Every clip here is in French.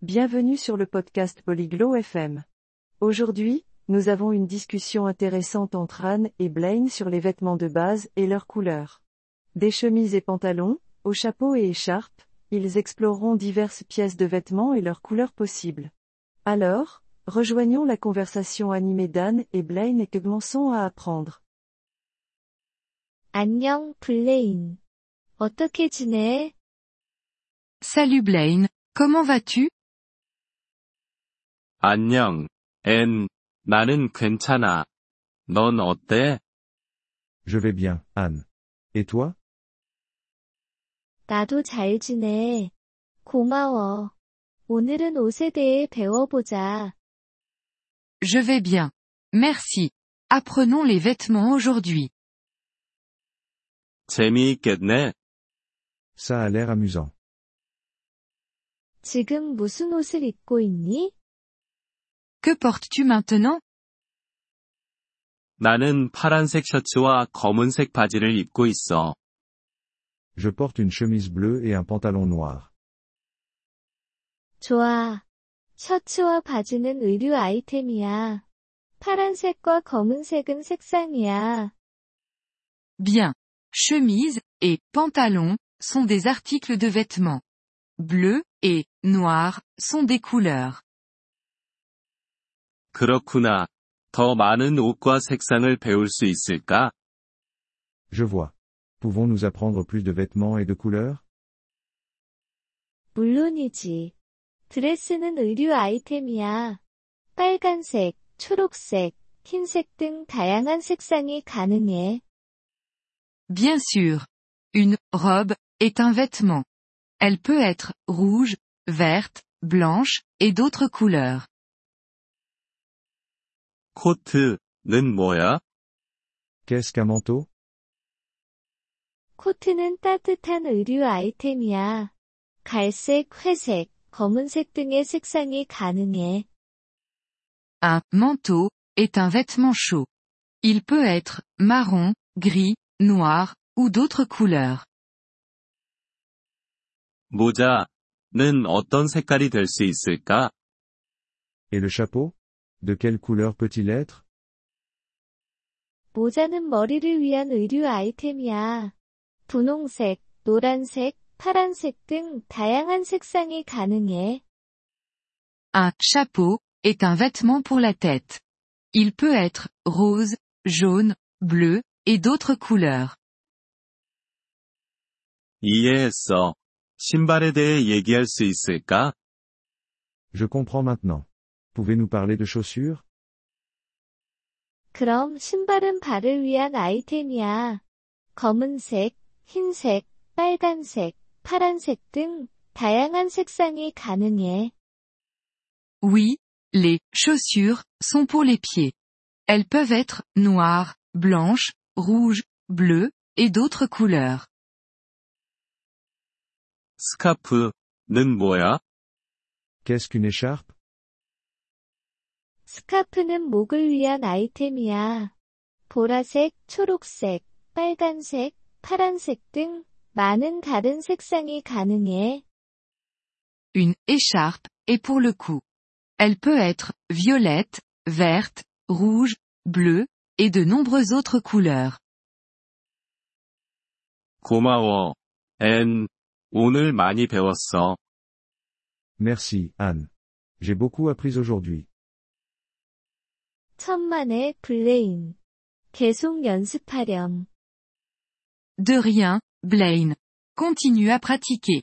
Bienvenue sur le podcast Polyglot FM. Aujourd'hui, nous avons une discussion intéressante entre Anne et Blaine sur les vêtements de base et leurs couleurs. Des chemises et pantalons, aux chapeaux et écharpes, ils exploreront diverses pièces de vêtements et leurs couleurs possibles. Alors, rejoignons la conversation animée d'Anne et Blaine et commençons à apprendre. 안녕, 블레인. 어떻게 지내? Salut Blaine, comment vas-tu 안녕, 앤. 나는 괜찮아. 넌 어때? Je vais bien, Anne. Et toi 나도 잘 지내. 고마워. 오늘은 옷에 대해 배워보자. Je vais bien. Merci. Apprenons les vêtements aujourd'hui. 재미있겠네. Ça a l'air amusant. 지금 무슨 옷을 입고 있니? Que portes-tu maintenant 나는 파란색 셔츠와 검은색 바지를 입고 있어. Je porte une chemise bleue et un pantalon noir. 좋아. 셔츠와 바지는 의류 아이템이야. 파란색과 검은색은 색상이야. Bien. Chemise et pantalon sont des articles de vêtements. Bleu et noir sont des couleurs. 그렇구나. 더 많은 옷과 색상을 배울 수 있을까? Je vois. Pouvons-nous apprendre plus de vêtements et de couleurs 물론이지. 드레스는 의류 아이템이야. 빨간색, 초록색, 흰색 등 다양한 색상이 가능해. Bien sûr. Une robe est un vêtement. Elle peut être rouge, verte, blanche, et d'autres couleurs. 코트는 뭐야? Qu'est-ce qu'un manteau 코트는 따뜻한 의류 아이템이야. 갈색, 회색, 검은색 등의 색상이 가능해. Un manteau est un vêtement chaud. Il peut être marron, gris, noir, ou d'autres couleurs. 모자는 어떤 색깔이 될 수 있을까? Et le chapeau De quelle couleur peut-il être 모자는 머리를 위한 의류 아이템이야. 분홍색, 노란색, 파란색 등 다양한 색상이 가능해. Un chapeau est un vêtement pour la tête. Il peut être rose, jaune, bleu, et d'autres couleurs. 이해했어. 신발에 대해 얘기할 수 있을까? Je comprends maintenant. Pouvez-nous parler de chaussures 그럼 신발은 발을 위한 아이템이야. 검은색, 흰색, 빨간색, 파란색 등 다양한 색상이 가능해. Oui, les chaussures sont pour les pieds. Elles peuvent être noires, blanches, rouges, bleues, et d'autres couleurs. 스카프는 뭐야? Qu'est-ce qu'une écharpe 스카프는 목을 위한 아이템이야. 보라색, 초록색, 빨간색, 파란색 등 많은 다른 색상이 가능해. Une écharpe est pour le cou. Elle peut être violette, verte, rouge, bleue, et de nombreuses autres couleurs. 고마워. 앤. 오늘 많이 배웠어. Merci, Anne. J'ai beaucoup appris aujourd'hui. 천만에 블레인. 계속 연습하렴. De rien, Blaine. Continue à pratiquer.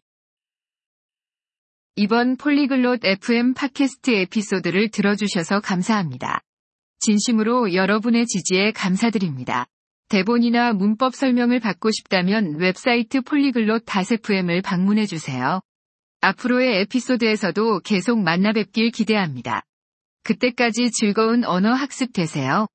이번 폴리글롯 FM 팟캐스트 에피소드를 들어주셔서 감사합니다. 진심으로 여러분의 지지에 감사드립니다. 대본이나 문법 설명을 받고 싶다면 웹사이트 폴리글롯 FM을 방문해주세요. 앞으로의 에피소드에서도 계속 만나 뵙길 기대합니다. 그때까지 즐거운 언어 학습 되세요.